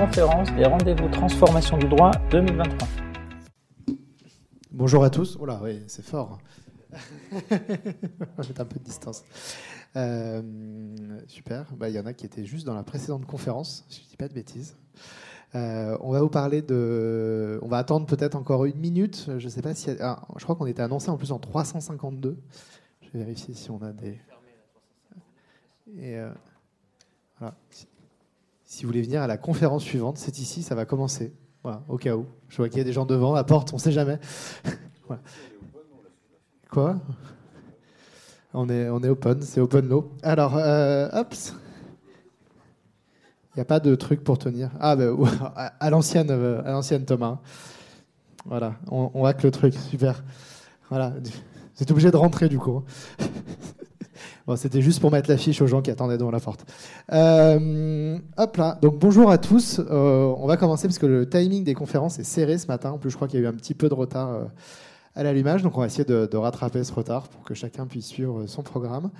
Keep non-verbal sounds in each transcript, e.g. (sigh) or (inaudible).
conférence des rendez-vous transformation du droit 2023. Bonjour à tous. Là, oui, c'est fort. (laughs) Mettre un peu de distance. Euh, super. Bah, il y en a qui étaient juste dans la précédente conférence, si je ne dis pas de bêtises. Euh, on va vous parler de. On va attendre peut-être encore une minute. Je sais pas si. Ah, je crois qu'on était annoncé en plus en 352. Je vais vérifier si on a des. Et euh, voilà. Si vous voulez venir à la conférence suivante, c'est ici, ça va commencer. Voilà, au cas où. Je vois qu'il y a des gens devant, à la porte, on ne sait jamais. (laughs) Quoi? On est, on est open, c'est open law. Alors, euh, hop. Il n'y a pas de truc pour tenir. Ah, ben, (laughs) à l'ancienne, euh, à l'ancienne Thomas. Voilà, on, on hack le truc, super. Voilà, (laughs) vous êtes obligé de rentrer du coup. C'était juste pour mettre l'affiche aux gens qui attendaient devant la porte. Euh, hop là, donc bonjour à tous. Euh, on va commencer parce que le timing des conférences est serré ce matin. En plus, je crois qu'il y a eu un petit peu de retard euh, à l'allumage, donc on va essayer de, rattraper ce retard pour que chacun puisse suivre son programme.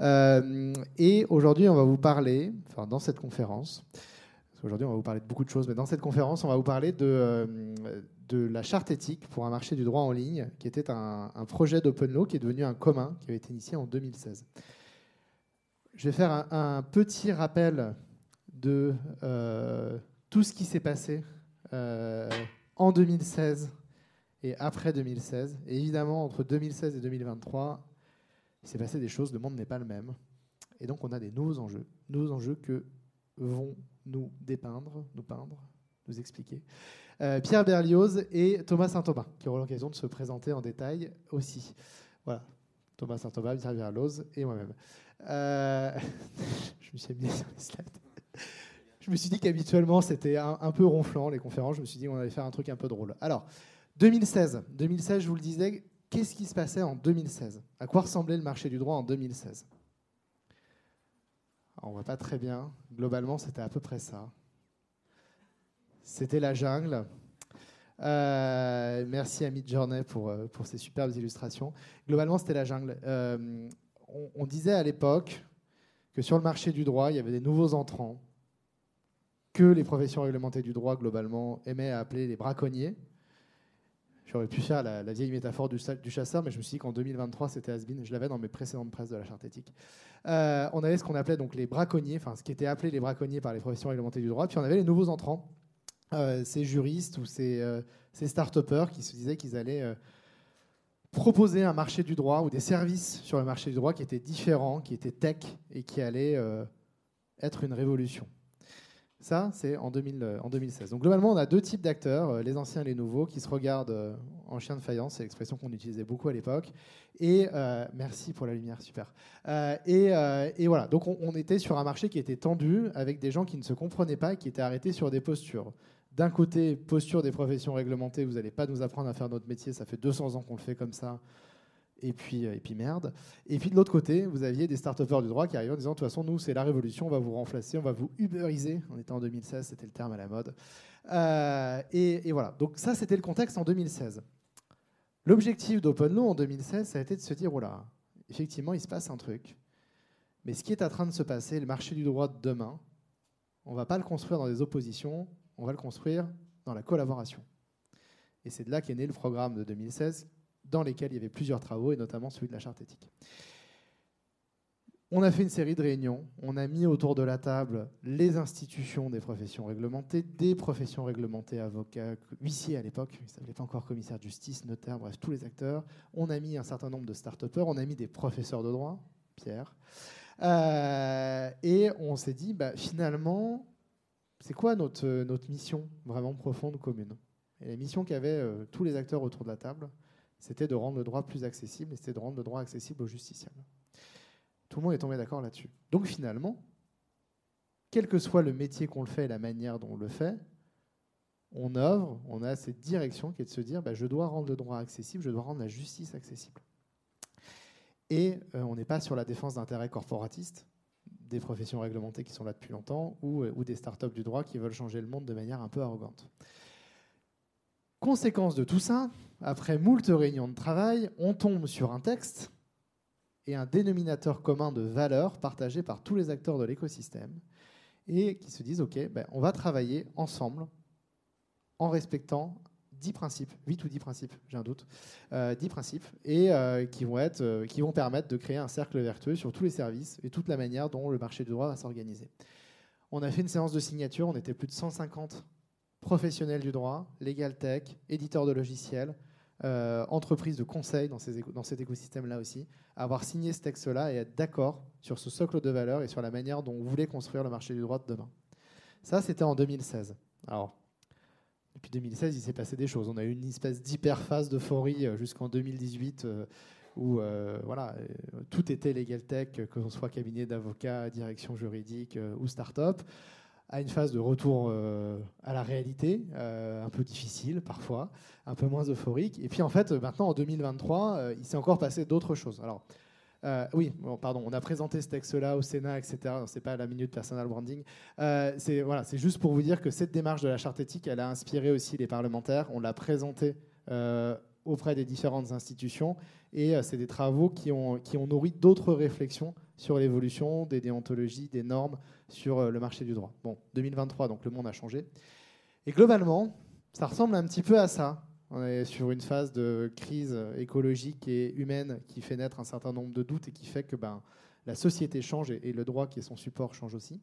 Et aujourd'hui, on va vous parler, enfin dans cette conférence, aujourd'hui on va vous parler de beaucoup de choses, mais dans cette conférence, on va vous parler de, de la charte éthique pour un marché du droit en ligne, qui était un, un projet d'Open Law qui est devenu un commun, qui avait été initié en 2016. Je vais faire un, petit rappel de euh, tout ce qui s'est passé euh, en 2016 et après 2016. Et évidemment, entre 2016 et 2023, il s'est passé des choses, le monde n'est pas le même. Et donc, on a des nouveaux enjeux, nouveaux enjeux que vont nous dépeindre, nous peindre, nous expliquer. Euh, Pierre Berlioz et Thomas Saint-Thomas, qui auront l'occasion de se présenter en détail aussi. Voilà, Thomas Saint-Thomas, Pierre Berlioz et moi-même. Euh, (laughs) je me suis mis sur les slides. Je me suis dit qu'habituellement, c'était un, peu ronflant, les conférences. Je me suis dit qu'on allait faire un truc un peu drôle. Alors, 2016. 2016, je vous le disais, qu'est-ce qui se passait en 2016 À quoi ressemblait le marché du droit en 2016 Alors, On ne voit pas très bien. Globalement, c'était à peu près ça. C'était la jungle. Euh, merci à Midjourney pour, euh, pour ces superbes illustrations. Globalement, c'était la jungle. On, disait à l'époque que sur le marché du droit, il y avait des nouveaux entrants que les professions réglementées du droit, globalement, aimaient à appeler les braconniers. J'aurais pu faire la, vieille métaphore du, chasseur, mais je me suis dit qu'en 2023, c'était Asbin. Je l'avais dans mes précédentes presses de la charte éthique. Euh, on avait ce qu'on appelait donc les braconniers, enfin ce qui était appelé les braconniers par les professions réglementées du droit. Puis on avait les nouveaux entrants, euh, ces juristes ou ces, euh, ces start-upers qui se disaient qu'ils allaient proposer un marché du droit ou des services sur le marché du droit qui étaient différents, qui étaient tech et qui allaient euh, être une révolution. Ça, c'est en, en, 2016. Donc globalement, on a deux types d'acteurs, euh, les anciens et les nouveaux, qui se regardent euh, en chien de faïence, c'est l'expression qu'on utilisait beaucoup à l'époque. Et euh, merci pour la lumière, super. Euh, et, euh, et, voilà, donc on, on, était sur un marché qui était tendu, avec des gens qui ne se comprenaient pas, qui étaient arrêtés sur des postures. D'un côté, posture des professions réglementées, vous n'allez pas nous apprendre à faire notre métier, ça fait 200 ans qu'on le fait comme ça et puis, et puis merde. Et puis de l'autre côté, vous aviez des start-upers du droit qui arrivaient en disant de toute façon, nous, c'est la révolution, on va vous remplacer, on va vous uberiser. On était en 2016, c'était le terme à la mode. Euh, et, voilà. Donc ça, c'était le contexte en 2016. L'objectif d'Open Law en 2016, ça a été de se dire, voilà, effectivement, il se passe un truc. Mais ce qui est en train de se passer, le marché du droit de demain, on ne va pas le construire dans des oppositions, on va le construire dans la collaboration. Et c'est de là qu'est né le programme de 2016 dans lesquels il y avait plusieurs travaux, et notamment celui de la charte éthique. On a fait une série de réunions, on a mis autour de la table les institutions des professions réglementées, des professions réglementées, avocats, huissiers à l'époque, il ne s'appelait pas encore commissaire de justice, notaire, bref, tous les acteurs. On a mis un certain nombre de start-upers, on a mis des professeurs de droit, Pierre, euh, et on s'est dit, bah, finalement, c'est quoi notre, notre mission vraiment profonde commune? Et la mission qu'avaient euh, tous les acteurs autour de la table, c'était de rendre le droit plus accessible et c'était de rendre le droit accessible aux justiciables. Tout le monde est tombé d'accord là-dessus. Donc finalement, quel que soit le métier qu'on le fait et la manière dont on le fait, on œuvre, on a cette direction qui est de se dire bah, je dois rendre le droit accessible, je dois rendre la justice accessible. Et euh, on n'est pas sur la défense d'intérêts corporatistes, des professions réglementées qui sont là depuis longtemps, ou, ou des startups du droit qui veulent changer le monde de manière un peu arrogante. Conséquence de tout ça, après moult réunions de travail, on tombe sur un texte et un dénominateur commun de valeurs partagé par tous les acteurs de l'écosystème. et qui se disent, OK, ben, on va travailler ensemble en respectant 10 principes, 8 ou 10 principes, j'ai un doute, 10 euh, principes, et euh, qui, vont être, euh, qui vont permettre de créer un cercle vertueux sur tous les services et toute la manière dont le marché du droit va s'organiser. On a fait une séance de signature, on était plus de 150 professionnels du droit, legal tech, éditeurs de logiciels, entreprises de conseil dans, ces, dans cet écosystème-là aussi, à avoir signé ce texte-là et être d'accord sur ce socle de valeurs et sur la manière dont on voulait construire le marché du droit de demain. Ça, c'était en 2016. Alors, depuis 2016, il s'est passé des choses. On a eu une espèce d'hyperphase d'euphorie euh, jusqu'en 2018 euh, où euh, voilà, tout était legal tech, que ce soit cabinet d'avocats, direction juridique ou start-up, à une phase de retour à la réalité, un peu difficile parfois, un peu moins euphorique. Et puis en fait, maintenant en 2023, il s'est encore passé d'autres choses. Alors, euh, oui, pardon, on a présenté ce texte-là au Sénat, etc. C'est pas la minute personal branding. Euh, c'est voilà, c'est juste pour vous dire que cette démarche de la charte éthique, elle a inspiré aussi les parlementaires. On l'a présentée euh, auprès des différentes institutions et c'est des travaux qui ont, qui ont nourri d'autres réflexions sur l'évolution des déontologies, des normes sur le marché du droit. Bon, 2023, donc le monde a changé. Et globalement, ça ressemble un petit peu à ça. On est sur une phase de crise écologique et humaine qui fait naître un certain nombre de doutes et qui fait que ben, la société change et, le droit qui est son support change aussi.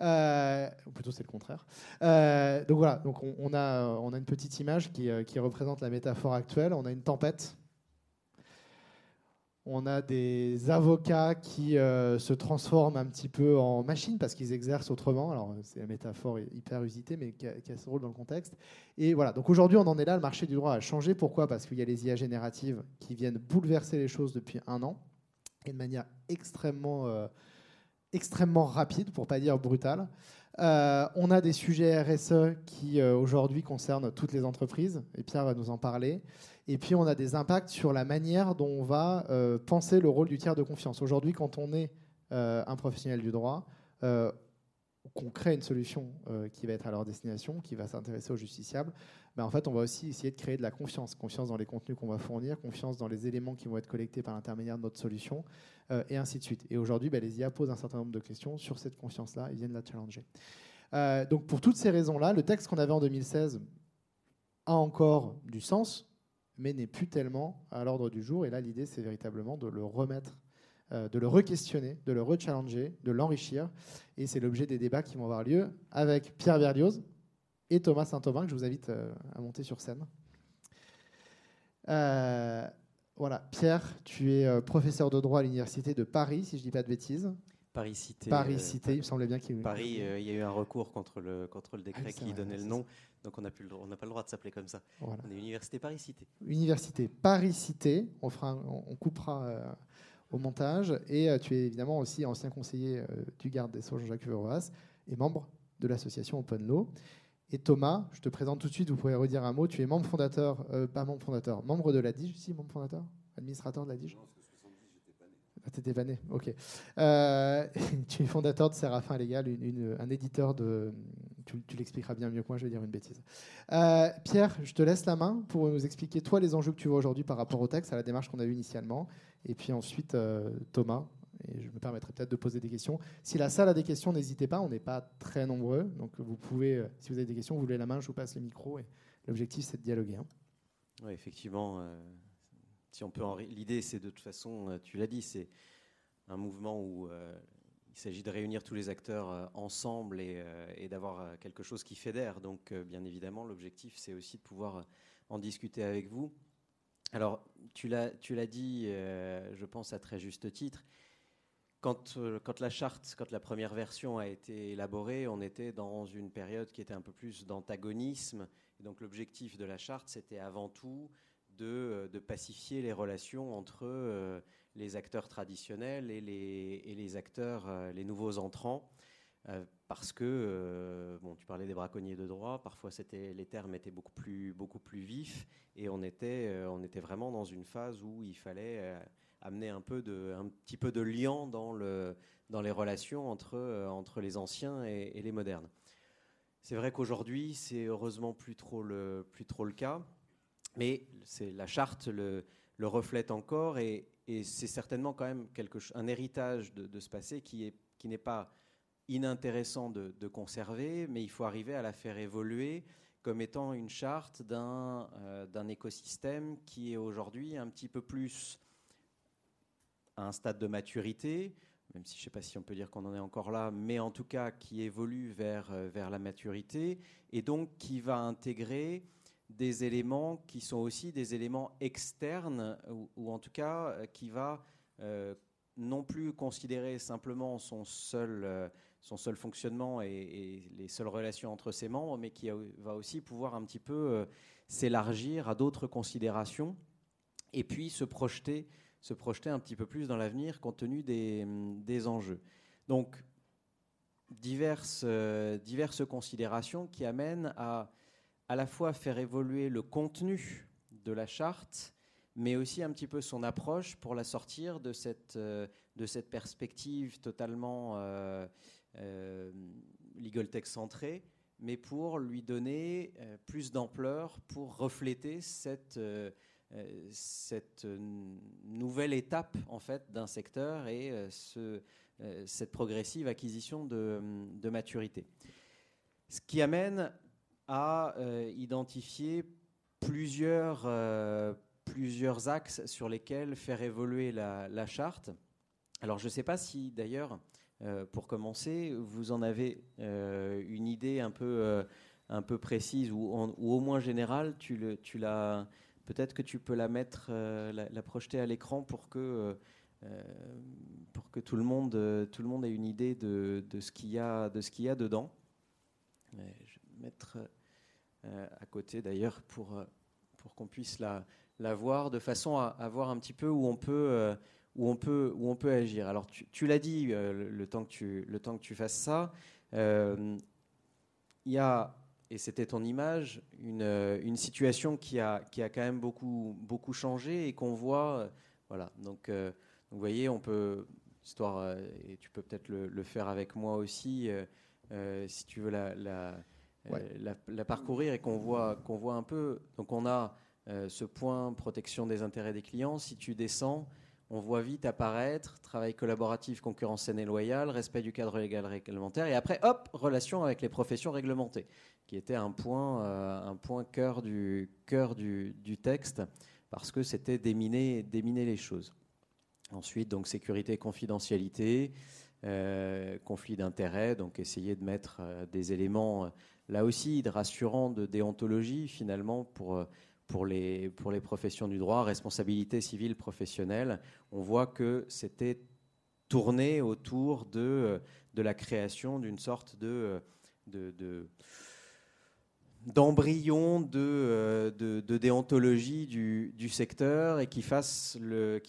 Euh, ou plutôt c'est le contraire. Euh, donc voilà, donc on, a, on a une petite image qui, euh, qui représente la métaphore actuelle. On a une tempête on a des avocats qui euh, se transforment un petit peu en machines parce qu'ils exercent autrement. Alors, c'est la métaphore hyper usitée, mais qui a, ce rôle dans le contexte. Et voilà. Donc aujourd'hui, on en est là. Le marché du droit a changé. Pourquoi? Parce qu'il y a les IA génératives qui viennent bouleverser les choses depuis un an et de manière extrêmement, euh, extrêmement rapide, pour pas dire brutale. Euh, on a des sujets RSE qui aujourd'hui concernent toutes les entreprises, et Pierre va nous en parler. Et puis, on a des impacts sur la manière dont on va euh, penser le rôle du tiers de confiance. Aujourd'hui, quand on est euh, un professionnel du droit, euh, qu'on crée une solution qui va être à leur destination, qui va s'intéresser aux justiciables, ben en fait, on va aussi essayer de créer de la confiance. Confiance dans les contenus qu'on va fournir, confiance dans les éléments qui vont être collectés par l'intermédiaire de notre solution, et ainsi de suite. Et aujourd'hui, ben, les IA posent un certain nombre de questions sur cette confiance-là, ils viennent la challenger. donc, pour toutes ces raisons-là, le texte qu'on avait en 2016 a encore du sens, mais n'est plus tellement à l'ordre du jour. Et là, l'idée, c'est véritablement de le remettre, euh, de le re-questionner, de le re-challenger, de l'enrichir. Et c'est l'objet des débats qui vont avoir lieu avec Pierre Verlioz et Thomas Saint-Aubin, que je vous invite euh, à monter sur scène. Euh, voilà, Pierre, tu es professeur de droit à l'Université de Paris, si je ne dis pas de bêtises. Paris Cité. Paris Cité, il me semblait bien qu'il Paris, il y a eu un recours contre le, contre le décret ah qui donnait le nom. Donc on n'a pas le droit de s'appeler comme ça. On est Université Paris-Cité. Université Paris-Cité, on, on coupera euh, au montage. Et euh, tu es évidemment aussi ancien conseiller euh, du garde des Sceaux Jean-Jacques Verroas et membre de l'association Open Law. Et Thomas, je te présente tout de suite, vous pourrez redire un mot. Tu es membre fondateur, pas membre fondateur, membre de la DIGE, si, membre fondateur Administrateur de la DIGE ah, ok. (laughs) tu es fondateur de Séraphin Légal, un éditeur de, tu, l'expliqueras bien mieux que moi, je vais dire une bêtise. Euh, Pierre, je te laisse la main pour nous expliquer, toi, les enjeux que tu vois aujourd'hui par rapport au texte, à la démarche qu'on a eue initialement. Et puis ensuite, euh, Thomas, et je me permettrai peut-être de poser des questions. Si la salle a des questions, n'hésitez pas, on n'est pas très nombreux. Donc vous pouvez, euh, si vous avez des questions, vous voulez la main, je vous passe le micro. Et l'objectif, c'est de dialoguer. Hein. Oui, effectivement. Si on peut L'idée, c'est de toute façon, tu l'as dit, c'est un mouvement où il s'agit de réunir tous les acteurs euh, ensemble et, euh, d'avoir euh, quelque chose qui fédère. Donc, bien évidemment, l'objectif, c'est aussi de pouvoir en discuter avec vous. Alors, tu l'as dit, je pense à très juste titre. Quand, la charte, quand la première version a été élaborée, on était dans une période qui était un peu plus d'antagonisme. donc l'objectif de la charte, c'était avant tout de, de, pacifier les relations entre les acteurs traditionnels et les, et les acteurs, euh, les nouveaux entrants. Euh, parce que, euh, bon, tu parlais des braconniers de droit, parfois les termes étaient beaucoup plus, beaucoup plus vifs et on était, on était vraiment dans une phase où il fallait amener un, peu de, un petit peu de lien dans, le, dans les relations entre, entre les anciens et, et les modernes. C'est vrai qu'aujourd'hui, c'est heureusement plus trop le, plus trop le cas, mais la charte le, reflète encore et, c'est certainement quand même quelque, un héritage de, ce passé qui n'est pas inintéressant de, de, conserver, mais il faut arriver à la faire évoluer comme étant une charte d'un d'un écosystème qui est aujourd'hui un petit peu plus à un stade de maturité, même si je ne sais pas si on peut dire qu'on en est encore là, mais en tout cas qui évolue vers, vers la maturité, et donc qui va intégrer des éléments qui sont aussi des éléments externes, ou, en tout cas euh, qui va euh, non plus considérer simplement son seul, euh, son seul fonctionnement et, les seules relations entre ses membres, mais qui va aussi pouvoir un petit peu s'élargir à d'autres considérations et puis se projeter, se projeter un petit peu plus dans l'avenir compte tenu des, des enjeux. Donc, diverses, diverses considérations qui amènent à à la fois faire évoluer le contenu de la charte, mais aussi un petit peu son approche pour la sortir de cette, euh, de cette perspective totalement euh, euh, legal tech centrée, mais pour lui donner plus d'ampleur, pour refléter cette, cette nouvelle étape en fait d'un secteur et ce, cette progressive acquisition de, de maturité. Ce qui amène à euh, identifier plusieurs, euh, plusieurs axes sur lesquels faire évoluer la, charte. Alors je ne sais pas si d'ailleurs, euh, pour commencer, vous en avez une idée un peu, un peu précise ou, au moins générale. Tu, le, tu peut-être que tu peux la mettre, la, projeter à l'écran pour que, pour que tout, le monde, tout le monde ait une idée de, de ce qu'il y a, y a dedans. Mettre euh, à côté d'ailleurs pour, euh, pour qu'on puisse la, la, voir de façon à, voir un petit peu où on peut, euh, où on peut, où on peut agir. Alors tu, l'as dit le, temps que tu, le temps que tu fasses ça, il y a et c'était ton image, une, une, situation qui a, qui a quand même beaucoup, beaucoup changé et qu'on voit. voilà, donc, vous voyez, on peut, histoire, et tu peux peut-être le, faire avec moi aussi, si tu veux la, euh, la, parcourir et qu'on voit, voit un peu. Donc on a euh, ce point protection des intérêts des clients. Si tu descends, on voit vite apparaître travail collaboratif, concurrence saine et loyale, respect du cadre légal réglementaire, et après, hop, relation avec les professions réglementées, qui était un point, euh, un point cœur, du, cœur du, texte, parce que c'était déminer, déminer les choses. Ensuite, donc sécurité et confidentialité, conflit d'intérêts, donc essayer de mettre des éléments là aussi de rassurant de déontologie finalement pour, euh, pour, les, professions du droit, responsabilité civile professionnelle. On voit que c'était tourné autour de, euh, la création d'une sorte de, euh, de, d'embryon de, déontologie du, secteur et qui fasse, le,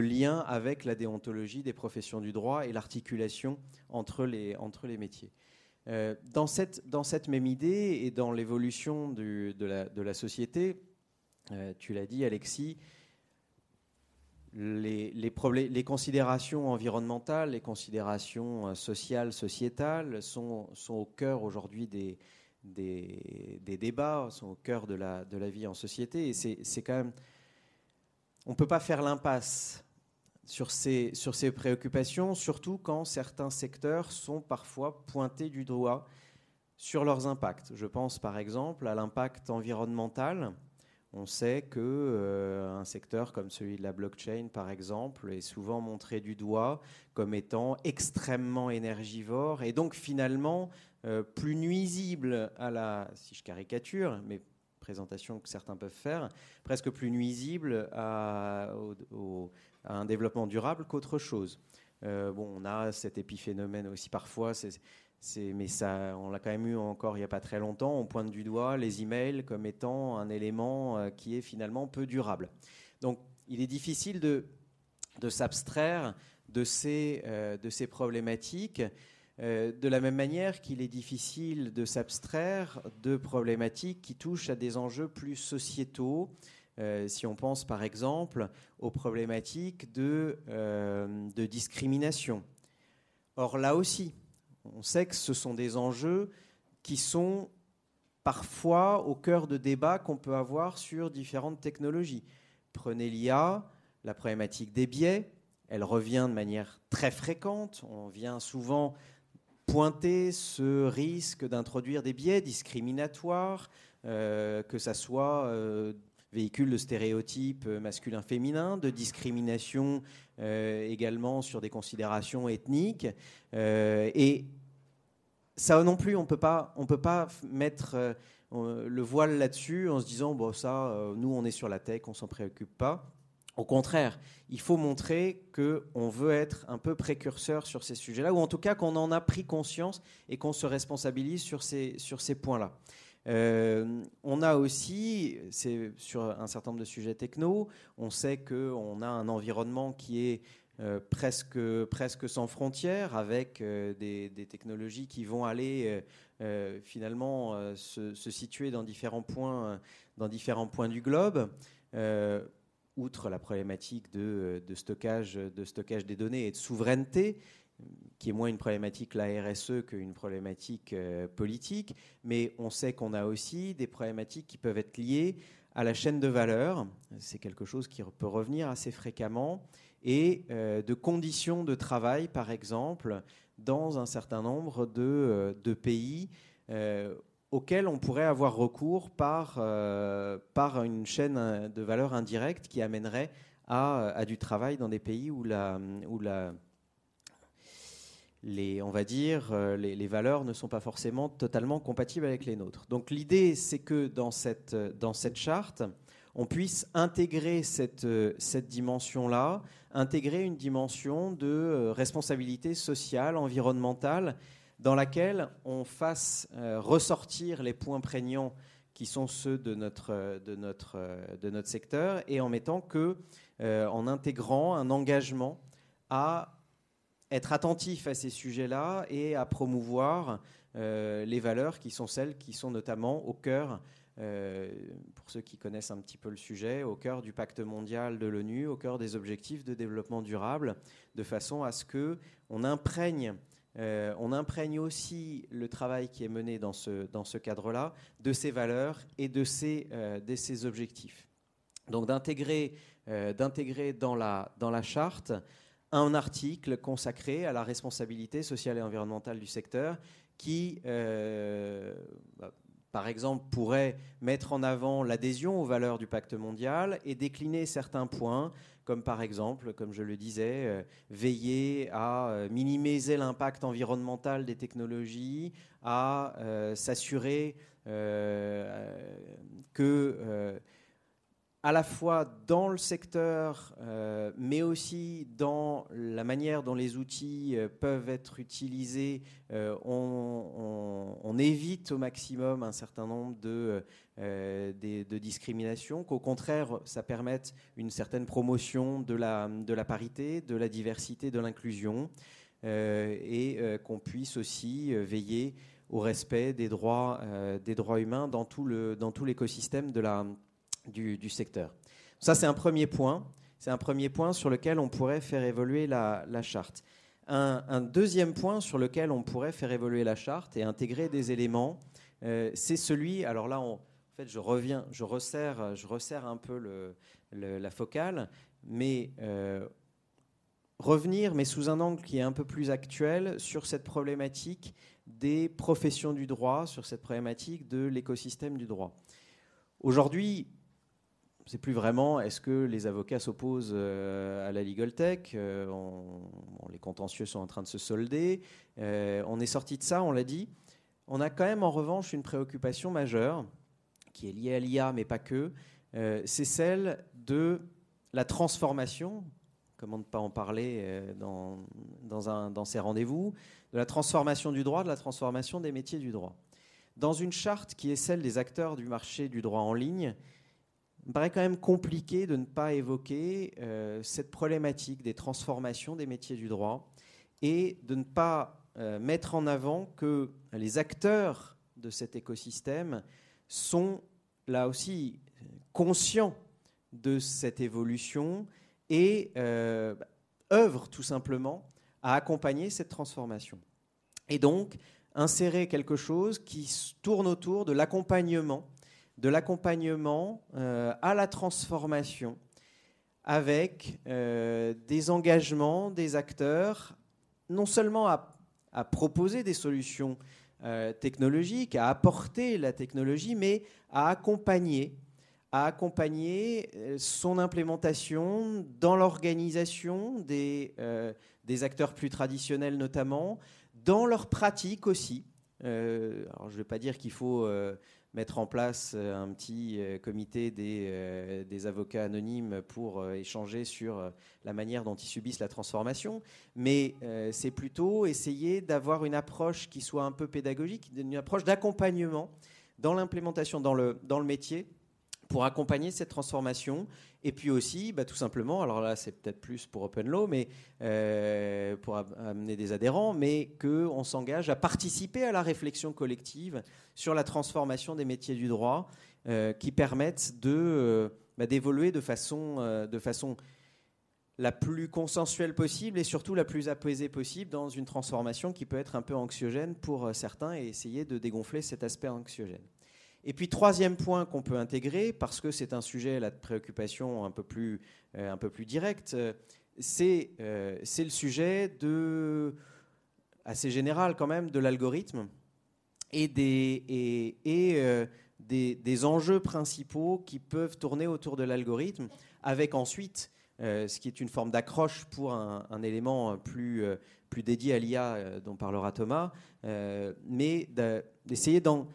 lien avec la déontologie des professions du droit et l'articulation entre entre les métiers. Euh, dans, cette, même idée et dans l'évolution de la, société, euh, tu l'as dit Alexis, les, considérations environnementales, les considérations euh, sociales, sociétales sont, au cœur aujourd'hui des, débats, sont au cœur de la, de la vie en société. Et c'est quand même... On ne peut pas faire l'impasse sur ces, sur ces préoccupations, surtout quand certains secteurs sont parfois pointés du doigt sur leurs impacts. Je pense par exemple à l'impact environnemental. On sait que euh, un secteur comme celui de la blockchain, par exemple, est souvent montré du doigt comme étant extrêmement énergivore et donc finalement euh, plus nuisible à la, si je caricature, mais présentation que certains peuvent faire, presque plus nuisible à, au, à un développement durable qu'autre chose. Euh, bon, on a cet épiphénomène aussi parfois, mais ça, on l'a quand même eu encore il n'y a pas très longtemps. On pointe du doigt les emails comme étant un élément euh, qui est finalement peu durable. Donc, il est difficile de, s'abstraire de ces, euh, de ces problématiques. de la même manière qu'il est difficile de s'abstraire de problématiques qui touchent à des enjeux plus sociétaux, euh, si on pense par exemple aux problématiques de, euh, de, discrimination. Or là aussi, on sait que ce sont des enjeux qui sont parfois au cœur de débats qu'on peut avoir sur différentes technologies. Prenez l'IA, la problématique des biais, elle revient de manière très fréquente. On vient souvent pointer ce risque d'introduire des biais discriminatoires, que ça soit véhicule de stéréotypes masculin-féminin, de discrimination également sur des considérations ethniques. et ça non plus, on ne peut pas mettre le voile là-dessus en se disant bon ça, euh, nous on est sur la tech, on s'en préoccupe pas. Au contraire, il faut montrer qu'on veut être un peu précurseur sur ces sujets-là, ou en tout cas qu'on en a pris conscience et qu'on se responsabilise sur ces, sur ces points-là. Euh, on a aussi, c'est sur un certain nombre de sujets techno, on sait qu'on a un environnement qui est euh, presque, presque sans frontières, avec des, des, technologies qui vont aller euh, finalement euh, se, situer dans différents points, dans différents points du globe. Euh, outre la problématique de, stockage, de stockage des données et de souveraineté, qui est moins une problématique la RSE qu'une problématique politique, mais on sait qu'on a aussi des problématiques qui peuvent être liées à la chaîne de valeur, c'est quelque chose qui peut revenir assez fréquemment, et de conditions de travail, par exemple, dans un certain nombre de, euh, pays euh, auxquels on pourrait avoir recours par, euh, par une chaîne de valeur indirecte qui amènerait à, du travail dans des pays où la, les, on va dire, les, les, valeurs ne sont pas forcément totalement compatibles avec les nôtres. Donc l'idée, c'est que dans cette, dans cette charte, on puisse intégrer cette, cette dimension-là, intégrer une dimension de euh, responsabilité sociale, environnementale, dans laquelle on fasse euh, ressortir les points prégnants qui sont ceux de notre, euh, de notre, de notre secteur, et en mettant que, en intégrant un engagement à être attentif à ces sujets-là et à promouvoir les valeurs qui sont celles qui sont notamment au cœur euh, pour ceux qui connaissent un petit peu le sujet, au cœur du pacte mondial de l'ONU, au cœur des objectifs de développement durable, de façon à ce que on imprègne, euh, imprègne aussi le travail qui est mené dans ce, dans ce cadre-là de ces valeurs et de ces, euh, ces objectifs. Donc d'intégrer, d'intégrer dans, la, dans la charte un article consacré à la responsabilité sociale et environnementale du secteur qui bah, par exemple, pourrait mettre en avant l'adhésion aux valeurs du pacte mondial et décliner certains points, comme par exemple, comme je le disais, euh, veiller à euh, minimiser l'impact environnemental des technologies, à euh, s'assurer que à la fois dans le secteur, euh, mais aussi dans la manière dont les outils euh, peuvent être utilisés, euh, on, évite au maximum un certain nombre de, discriminations, qu'au contraire, ça permette une certaine promotion de la, de la parité, de la diversité, de l'inclusion, et qu'on puisse aussi veiller au respect des droits, des droits humains dans tout l'écosystème de la du, secteur. Ça, c'est un premier point. C'est un premier point sur lequel on pourrait faire évoluer la, charte. Un, deuxième point sur lequel on pourrait faire évoluer la charte et intégrer des éléments, euh, c'est celui. Alors là, en fait, je reviens, je resserre, je resserre un peu la focale, mais euh, revenir, mais sous un angle qui est un peu plus actuel, sur cette problématique des professions du droit, sur cette problématique de l'écosystème du droit. Aujourd'hui, c'est plus vraiment est-ce que les avocats s'opposent euh, à la legal tech euh, Les contentieux sont en train de se solder. Euh, on est sorti de ça, on l'a dit. On a quand même en revanche une préoccupation majeure qui est liée à l'IA, mais pas que. c'est celle de la transformation, comment ne pas en parler dans, ces rendez-vous, de la transformation du droit, de la transformation des métiers du droit. Dans une charte qui est celle des acteurs du marché du droit en ligne, me paraît quand même compliqué de ne pas évoquer euh, cette problématique des transformations des métiers du droit et de ne pas euh, mettre en avant que les acteurs de cet écosystème sont là aussi conscients de cette évolution et euh, œuvrent tout simplement à accompagner cette transformation. Et donc, insérer quelque chose qui tourne autour de l'accompagnement de l'accompagnement euh, à la transformation avec euh, des engagements des acteurs, non seulement à, proposer des solutions technologiques, à apporter la technologie, mais à accompagner à accompagner son implémentation dans l'organisation des, acteurs plus traditionnels notamment, dans leur pratique aussi. Euh, alors je ne vais pas dire qu'il faut euh, mettre en place euh, un petit comité des, des, avocats anonymes pour échanger sur la manière dont ils subissent la transformation, mais c'est plutôt essayer d'avoir une approche qui soit un peu pédagogique, une approche d'accompagnement dans l'implémentation, dans le, dans le métier, pour accompagner cette transformation. Et puis aussi, bah, tout simplement, alors là c'est peut-être plus pour Open Law, mais euh, pour amener des adhérents, mais qu'on s'engage à participer à la réflexion collective sur la transformation des métiers du droit euh, qui permettent de, euh, bah, d'évoluer de façon, de façon la plus consensuelle possible et surtout la plus apaisée possible dans une transformation qui peut être un peu anxiogène pour certains et essayer de dégonfler cet aspect anxiogène. Et puis troisième point qu'on peut intégrer, parce que c'est un sujet de préoccupation un peu plus, euh, un peu plus directe, euh, c'est euh, le sujet de, assez général quand même de l'algorithme et, des, et, et des, des, enjeux principaux qui peuvent tourner autour de l'algorithme, avec ensuite ce qui est une forme d'accroche pour un, un, élément plus, plus dédié à l'IA dont parlera Thomas, mais d'essayer d'en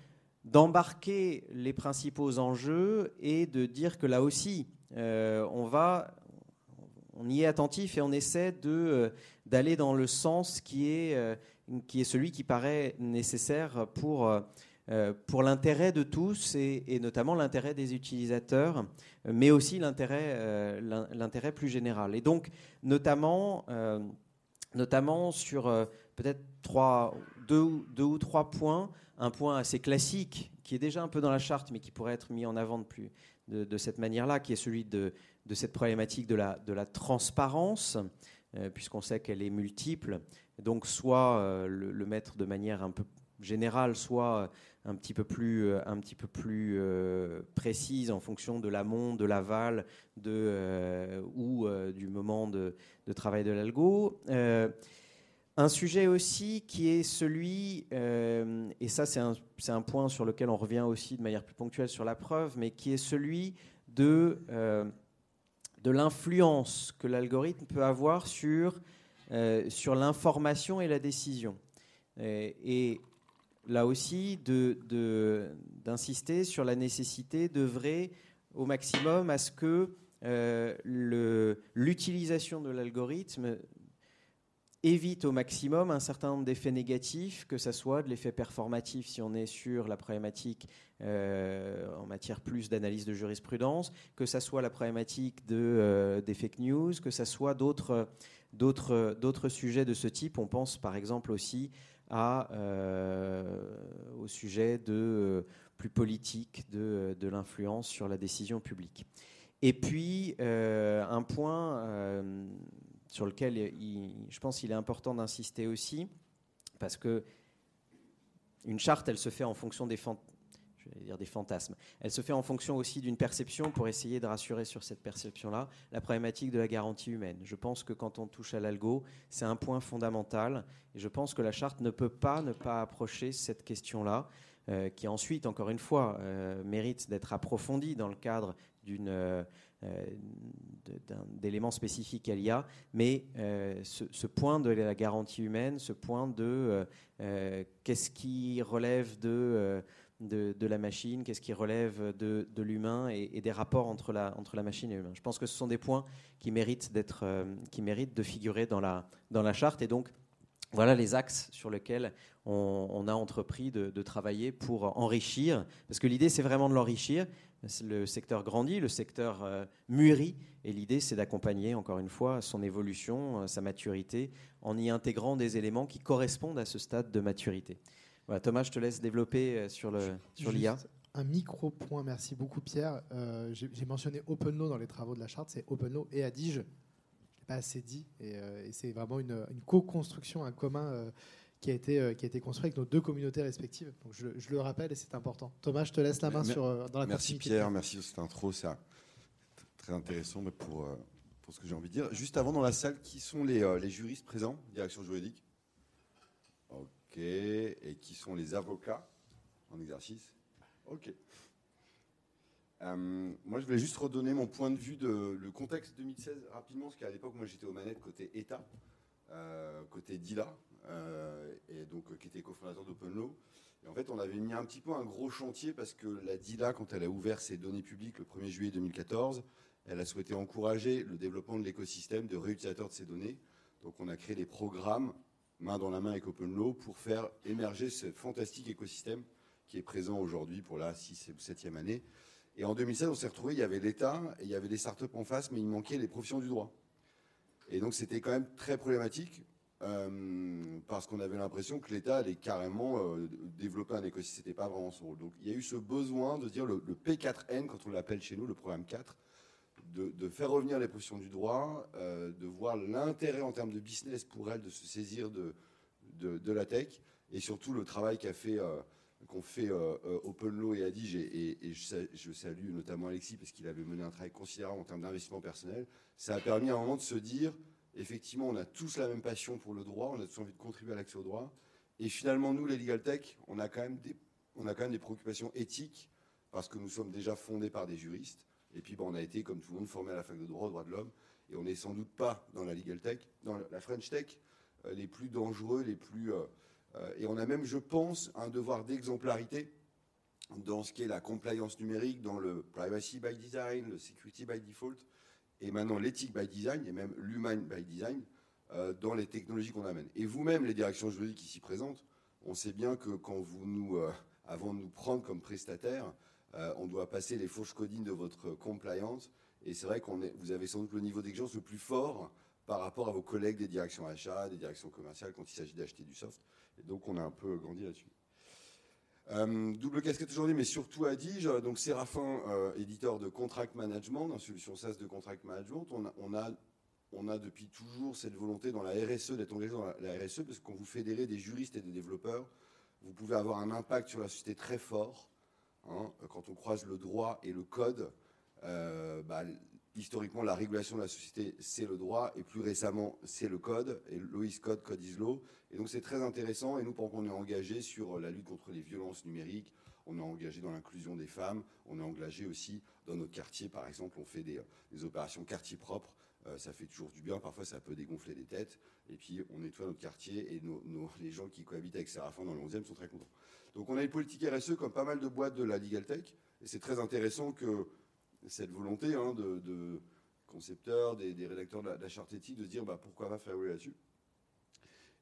d'embarquer les principaux enjeux et de dire que là aussi, euh, on va, on y est attentif et on essaie de euh, d'aller dans le sens qui est euh, qui est celui qui paraît nécessaire pour pour l'intérêt de tous et, notamment l'intérêt des utilisateurs, mais aussi l'intérêt l'intérêt plus général. Et donc notamment notamment sur peut-être trois deux, deux ou trois points un point assez classique, qui est déjà un peu dans la charte, mais qui pourrait être mis en avant de, plus, de, cette manière-là, qui est celui de, cette problématique de la, transparence, euh, puisqu'on sait qu'elle est multiple. Donc soit euh, le, mettre de manière un peu générale, soit un petit peu plus, euh, un petit peu plus précise en fonction de l'amont, de l'aval, de, ou du moment de travail de l'algo. Un sujet aussi qui est celui, euh, et ça c'est un, point sur lequel on revient aussi de manière plus ponctuelle sur la preuve, mais qui est celui de, euh, de l'influence que l'algorithme peut avoir sur, euh, sur l'information et la décision. Et, là aussi, d'insister de, sur la nécessité d'œuvrer au maximum à ce que l'utilisation de l'algorithme évite au maximum un certain nombre d'effets négatifs, que ce soit de l'effet performatif si on est sur la problématique euh, en matière plus d'analyse de jurisprudence, que ce soit la problématique de, euh, des fake news, que ce soit d'autres, sujets de ce type. On pense par exemple aussi euh, au sujet de, plus politique de, de l'influence sur la décision publique. Et puis, un point sur lequel je pense qu'il est important d'insister aussi, parce que une charte, elle se fait en fonction des, fantasmes. Elle se fait en fonction aussi d'une perception pour essayer de rassurer sur cette perception-là la problématique de la garantie humaine. Je pense que quand on touche à l'algo, c'est un point fondamental. Et je pense que la charte ne peut pas ne pas approcher cette question-là, euh, qui ensuite, encore une fois, euh, mérite d'être approfondie dans le cadre d'une euh, d'éléments spécifiques à l'IA, mais euh, ce, point de la garantie humaine, ce point de euh, qu'est-ce qui relève de, de, la machine, qu'est-ce qui relève de, de l'humain et, des rapports entre la, entre la machine et l'humain. Je pense que ce sont des points qui méritent, qui méritent de figurer dans la, dans la charte et donc voilà les axes sur lesquels on, a entrepris de, travailler pour enrichir, parce que l'idée c'est vraiment de l'enrichir, le secteur grandit, le secteur euh, mûrit, et l'idée c'est d'accompagner encore une fois son évolution, euh, sa maturité, en y intégrant des éléments qui correspondent à ce stade de maturité. Voilà, Thomas, je te laisse développer euh, sur l'IA. Un micro point, merci beaucoup Pierre. J'ai mentionné OpenLaw dans les travaux de la charte, c'est OpenLaw et Adige. Je l'ai pas assez dit, et, c'est vraiment une, une co-construction, un commun qui a été, euh, qui a été construit avec nos deux communautés respectives. Donc je, le rappelle et c'est important. Thomas, je te laisse la main sur, euh, dans la Merci Pierre, merci de cette intro, c'est très intéressant mais pour, euh, pour ce que j'ai envie de dire. Juste avant, dans la salle, qui sont les, les juristes présents, direction juridique? Ok. Et qui sont les avocats en exercice? Ok. Euh, moi, je voulais juste redonner mon point de vue de le contexte 2016 rapidement, parce qu'à l'époque, moi, j'étais aux manettes côté État, euh, côté DILA, euh, et donc qui était cofondateur d'OpenLaw. Et en fait, on avait mis un petit peu un gros chantier parce que la DILA, quand elle a ouvert ses données publiques le 1er juillet 2014, elle a souhaité encourager le développement de l'écosystème de réutilisateurs de ces données. Donc, on a créé des programmes main dans la main avec OpenLaw pour faire émerger ce fantastique écosystème qui est présent aujourd'hui pour la 6 ou 7e année. Et en 2016, on s'est retrouvé, il y avait l'État il y avait des startups en face, mais il manquait les professions du droit. Et donc c'était quand même très problématique euh, parce qu'on avait l'impression que l'État allait carrément euh, développer un écosystème. C'était pas vraiment son rôle. Donc il y a eu ce besoin de dire le, P4N, quand on l'appelle chez nous, le programme 4, de, faire revenir les professions du droit, euh, de voir l'intérêt en termes de business pour elles de se saisir de, de, la tech et surtout le travail qu'a fait qu'on fait euh, Open Law et Adige, et, je, salue notamment Alexis parce qu'il avait mené un travail considérable en termes d'investissement personnel, ça a permis à un moment de se dire, effectivement, on a tous la même passion pour le droit, on a tous envie de contribuer à l'accès au droit, et finalement, nous, les Legal Tech, on a quand même des, on a quand même des préoccupations éthiques, parce que nous sommes déjà fondés par des juristes, et puis bon, on a été, comme tout le monde, formés à la fac de droit, au droit de l'homme, et on n'est sans doute pas dans la Legal Tech, dans la French Tech, euh, les plus dangereux, les plus... Euh, et on a même, je pense, un devoir d'exemplarité dans ce qui est la compliance numérique, dans le privacy by design, le security by default, et maintenant l'éthique by design, et même l'human by design, euh, dans les technologies qu'on amène. Et vous-même, les directions juridiques ici présentes, on sait bien que quand vous nous, euh, avant de nous prendre comme prestataire, on doit passer les fauches codines de votre compliance. Et c'est vrai qu'on vous avez sans doute le niveau d'exigence le plus fort par rapport à vos collègues des directions achats, des directions commerciales quand il s'agit d'acheter du soft. Et donc on a un peu grandi là-dessus. Euh, double casquette aujourd'hui, mais surtout à Dige. Donc Séraphin, euh, éditeur de contract management, dans solution SaaS de contract management. On a, depuis toujours cette volonté dans la RSE d'être engagé dans la, RSE, parce quand vous fédérez des juristes et des développeurs, vous pouvez avoir un impact sur la société très fort. Hein. Quand on croise le droit et le code, euh, bah, historiquement, la régulation de la société, c'est le droit, et plus récemment, c'est le code, et Loïs Code, Code is. Et donc c'est très intéressant, et nous, pendant qu'on est engagé sur la lutte contre les violences numériques, on est engagé dans l'inclusion des femmes, on est engagé aussi dans notre quartier, par exemple, on fait des, opérations quartier propre, euh, ça fait toujours du bien, parfois ça peut dégonfler des têtes, et puis on nettoie notre quartier, et les gens qui cohabitent avec Séraphin dans le 11e sont très contents. Donc on a une politique RSE comme pas mal de boîtes de la Legal Tech, et c'est très intéressant que cette volonté hein, de, concepteurs, des, rédacteurs de la, charte éthique, de se dire bah, pourquoi pas faire évoluer là-dessus.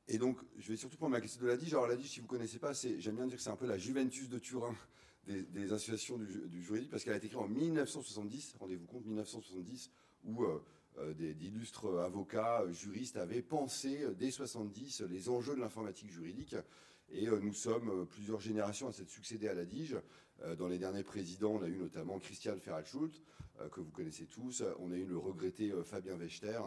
Et donc, je vais surtout prendre ma question de l'ADIGE. Alors, l'ADIGE, si vous ne connaissez pas, j'aime bien dire que c'est un peu la Juventus de Turin (laughs) des, associations du, juridique, parce qu'elle a été créée en 1970, rendez-vous compte, 1970, où euh, euh, d'illustres avocats, juristes avaient pensé euh, dès 70 les enjeux de l'informatique juridique. Et nous sommes plusieurs générations à s'être succédé à la Dige. Dans les derniers présidents, on a eu notamment Christian Ferrachult, que vous connaissez tous. On a eu le regretté Fabien Wechter.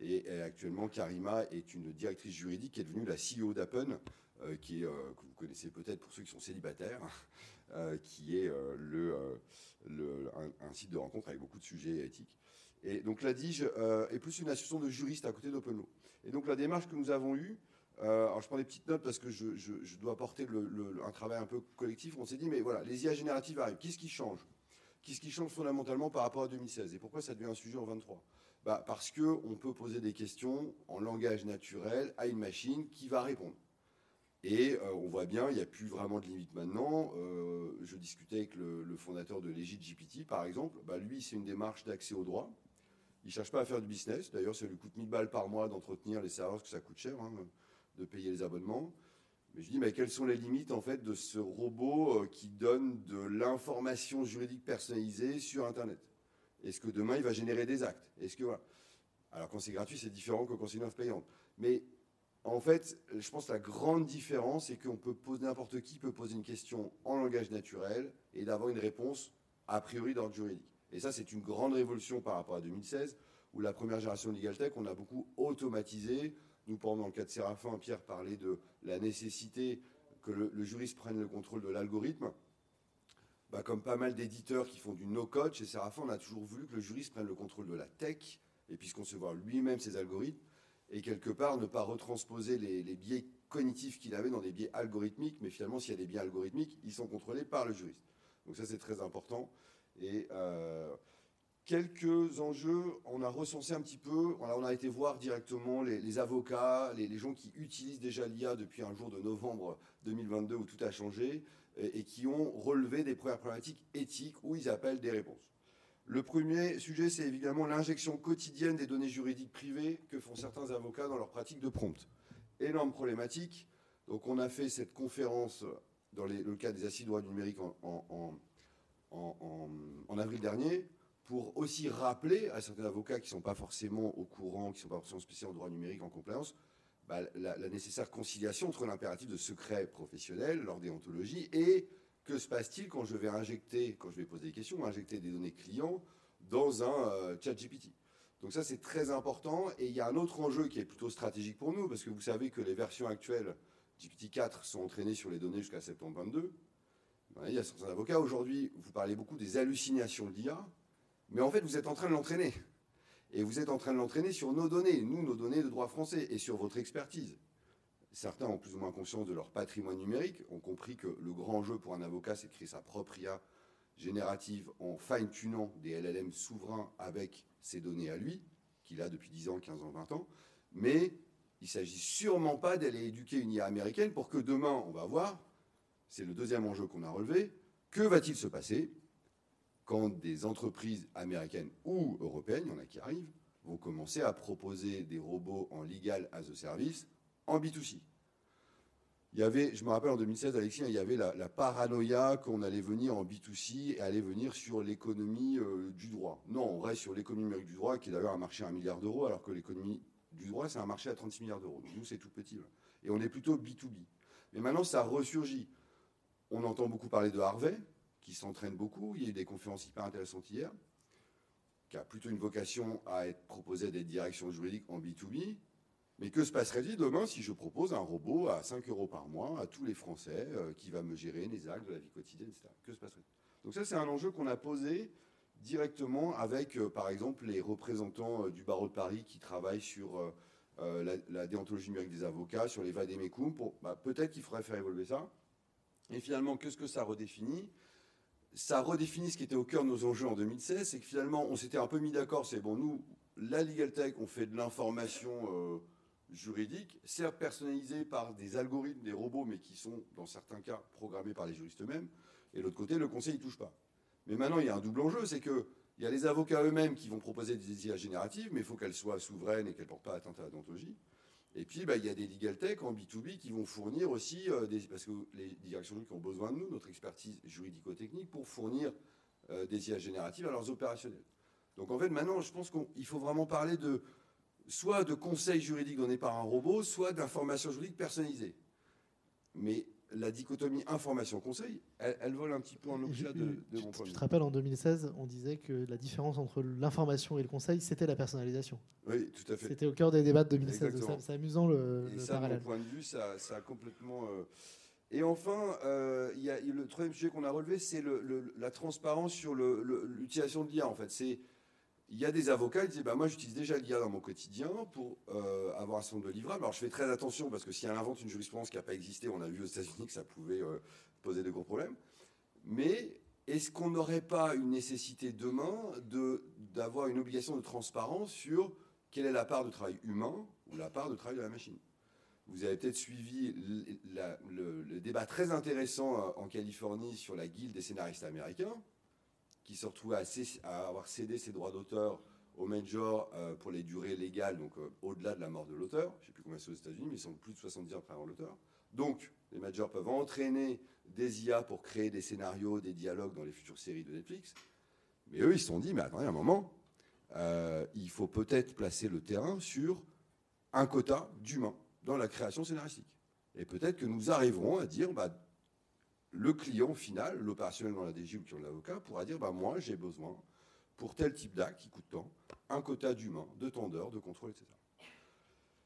Et, actuellement, Karima est une directrice juridique qui est devenue la CEO d'Appen, qui que vous connaissez peut-être pour ceux qui sont célibataires, (laughs) qui est le, un, site de rencontre avec beaucoup de sujets éthiques. Et donc la DIGE est plus une association de juristes à côté d'OpenLaw. Et donc la démarche que nous avons eue, euh, alors je prends des petites notes parce que je, dois apporter un travail un peu collectif. On s'est dit, mais voilà, les IA génératives arrivent. Qu'est-ce qui change? Qu'est-ce qui change fondamentalement par rapport à 2016 Et pourquoi ça devient un sujet en 23 bah, Parce qu'on peut poser des questions en langage naturel à une machine qui va répondre. Et euh, on voit bien, il n'y a plus vraiment de limite maintenant. Euh, je discutais avec le, fondateur de Legit GPT, par exemple. Bah, lui, c'est une démarche d'accès au droit. Il ne cherche pas à faire du business. D'ailleurs, ça lui coûte 1000 balles par mois d'entretenir les serveurs, parce que ça coûte cher. Hein de payer les abonnements. Mais je dis, mais quelles sont les limites en fait de ce robot euh, qui donne de l'information juridique personnalisée sur Internet? Est-ce que demain il va générer des actes? Est-ce que voilà Alors quand c'est gratuit, c'est différent que quand c'est une offre payante. Mais en fait, je pense que la grande différence, c'est qu'on peut poser n'importe qui peut poser une question en langage naturel et d'avoir une réponse a priori d'ordre juridique. Et ça, c'est une grande révolution par rapport à 2016, où la première génération de Legal Tech, on a beaucoup automatisé, nous, pendant le cas de Séraphin, Pierre parlait de la nécessité que le, juriste prenne le contrôle de l'algorithme. Bah, comme pas mal d'éditeurs qui font du no-code, chez Séraphin, on a toujours voulu que le juriste prenne le contrôle de la tech et puisse concevoir lui-même ses algorithmes et quelque part ne pas retransposer les, biais cognitifs qu'il avait dans des biais algorithmiques, mais finalement, s'il y a des biais algorithmiques, ils sont contrôlés par le juriste. Donc ça, c'est très important. Euh, quelques enjeux, on a recensé un petit peu, on a été voir directement les, avocats, les, gens qui utilisent déjà l'IA depuis un jour de novembre 2022 où tout a changé, et, qui ont relevé des premières problématiques éthiques où ils appellent des réponses. Le premier sujet, c'est évidemment l'injection quotidienne des données juridiques privées que font certains avocats dans leur pratique de prompt. Énorme problématique. Donc on a fait cette conférence dans le cas des assises droits numériques en, en, avril dernier pour aussi rappeler à certains avocats qui ne sont pas forcément au courant, qui ne sont pas forcément spécialisés en droit numérique, en compliance, bah, la, nécessaire conciliation entre l'impératif de secret professionnel, leur déontologie, et que se passe-t-il quand je vais injecter, quand je vais poser des questions, injecter des données clients dans un euh, chat GPT Donc ça, c'est très important. Et il y a un autre enjeu qui est plutôt stratégique pour nous, parce que vous savez que les versions actuelles GPT-4 sont entraînées sur les données jusqu'à septembre 22. Il y a certains avocats aujourd'hui, vous parlez beaucoup des hallucinations de l'IA, mais en fait, vous êtes en train de l'entraîner. Et vous êtes en train de l'entraîner sur nos données, nous, nos données de droit français, et sur votre expertise certains ont plus ou moins conscience de leur patrimoine numérique, ont compris que le grand jeu pour un avocat, c'est de créer sa propre IA générative en fine-tunant des LLM souverains avec ses données à lui, qu'il a depuis 10 ans, 15 ans, 20 ans. Mais il ne s'agit sûrement pas d'aller éduquer une IA américaine pour que demain, on va voir, c'est le deuxième enjeu qu'on a relevé, que va-t-il se passer? Quand des entreprises américaines ou européennes, il y en a qui arrivent, vont commencer à proposer des robots en legal as a service en B2C. Il y avait, je me rappelle en 2016, Alexis, il y avait la, paranoïa qu'on allait venir en B2C et allait venir sur l'économie euh, du droit. Non, on reste sur l'économie numérique du droit, qui est d'ailleurs un marché à un milliard d'euros, alors que l'économie du droit, c'est un marché à 36 milliards d'euros. Nous, c'est tout petit. Et on est plutôt B2B. Mais maintenant, ça ressurgit. On entend beaucoup parler de Harvey, qui s'entraîne beaucoup. Il y a eu des conférences hyper intéressantes hier, qui a plutôt une vocation à être proposée à des directions juridiques en B2B. Mais que se passerait-il demain si je propose un robot à 5 euros par mois à tous les Français euh, qui va me gérer les actes de la vie quotidienne, etc. Que se passerait-il? Donc ça, c'est un enjeu qu'on a posé directement avec, euh, par exemple, les représentants euh, du barreau de Paris qui travaillent sur la, déontologie numérique des avocats, sur les vademecum. Pour, bah, peut-être qu'il faudrait faire évoluer ça. Et finalement, qu'est-ce que ça redéfinit? Ça redéfinit ce qui était au cœur de nos enjeux en 2016, c'est que finalement, on s'était un peu mis d'accord, c'est bon, nous, la Legal Tech, on fait de l'information juridique, certes personnalisé par des algorithmes, des robots, mais qui sont, dans certains cas, programmés par les juristes eux-mêmes. Et de l'autre côté, le conseil ne touche pas. Mais maintenant, il y a un double enjeu, c'est que il y a les avocats eux-mêmes qui vont proposer des IA génératives, mais il faut qu'elles soient souveraines et qu'elles ne portent pas atteinte à la déontologie. Et puis, bah, il y a des legal tech en B2B qui vont fournir aussi, euh, des, parce que les directions juridiques ont besoin de nous, notre expertise juridico-technique, pour fournir euh, des IA génératives à leurs opérationnels. Donc en fait, maintenant, je pense qu'il faut vraiment parler de soit de conseils juridiques donnés par un robot, soit d'informations juridiques personnalisées. Mais la dichotomie information-conseil, elle, vole un petit peu en objet de, de mon Tu te rappelles, en 2016, on disait que la différence entre l'information et le conseil, c'était la personnalisation. Oui, tout à fait. C'était au cœur des débats de 2016. C'est amusant le, et ça, parallèle. Mon point de vue, ça, a complètement... Euh, et enfin, euh, y a le troisième sujet qu'on a relevé, c'est la transparence sur l'utilisation de l'IA. En fait, c'est il y a des avocats qui disent bah, Moi, j'utilise déjà l'IA dans mon quotidien pour euh, avoir un certain de livrables. Alors, je fais très attention parce que si elle invente une jurisprudence qui n'a pas existé, on a vu aux États-Unis que ça pouvait euh, poser de gros problèmes. Mais est-ce qu'on n'aurait pas une nécessité demain d'avoir une obligation de transparence sur quelle est la part de travail humain ou la part de travail de la machine? Vous avez peut-être suivi le, le débat très intéressant euh, en Californie sur la guilde des scénaristes américains qui se retrouvait à, avoir cédé ses droits d'auteur aux majors euh, pour les durées légales, donc euh, au-delà de la mort de l'auteur. Je ne sais plus combien c'est aux États-Unis, mais ils sont plus de 70 ans après l'auteur. Donc, les majors peuvent entraîner des IA pour créer des scénarios, des dialogues dans les futures séries de Netflix. Mais eux, ils se sont dit, mais attendez un moment, euh, il faut peut-être placer le terrain sur un quota d'humains dans la création scénaristique. Et peut-être que nous arriverons à dire, bah, le client final, l'opérationnel dans la DG ou qui ont l'avocat, pourra dire bah, Moi, j'ai besoin, pour tel type d'acte qui coûte tant, un quota d'humains, de temps de contrôle, etc.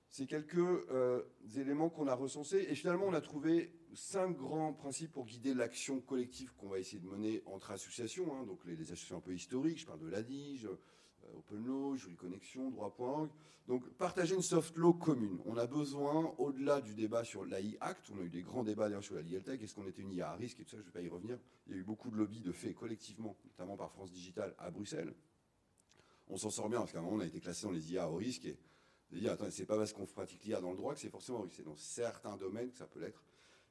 C'est quelques euh, éléments qu'on a recensés. Et finalement, on a trouvé cinq grands principes pour guider l'action collective qu'on va essayer de mener entre associations. Hein. donc les, associations un peu historiques, je parle de l'ADIGE, Open Law, Jury Connexion, droit.org. Donc partager une soft law commune. On a besoin, au-delà du débat sur l'AI Act, on a eu des grands débats d'ailleurs sur la Legal Tech, est-ce qu'on était une IA à risque et tout ça, je ne vais pas y revenir. Il y a eu beaucoup de lobbies de faits collectivement, notamment par France Digital à Bruxelles. On s'en sort bien parce qu'à un moment on a été classé dans les IA au risque et de dire attends, c'est pas parce qu'on pratique l'IA dans le droit que c'est forcément risque. C'est dans certains domaines que ça peut l'être,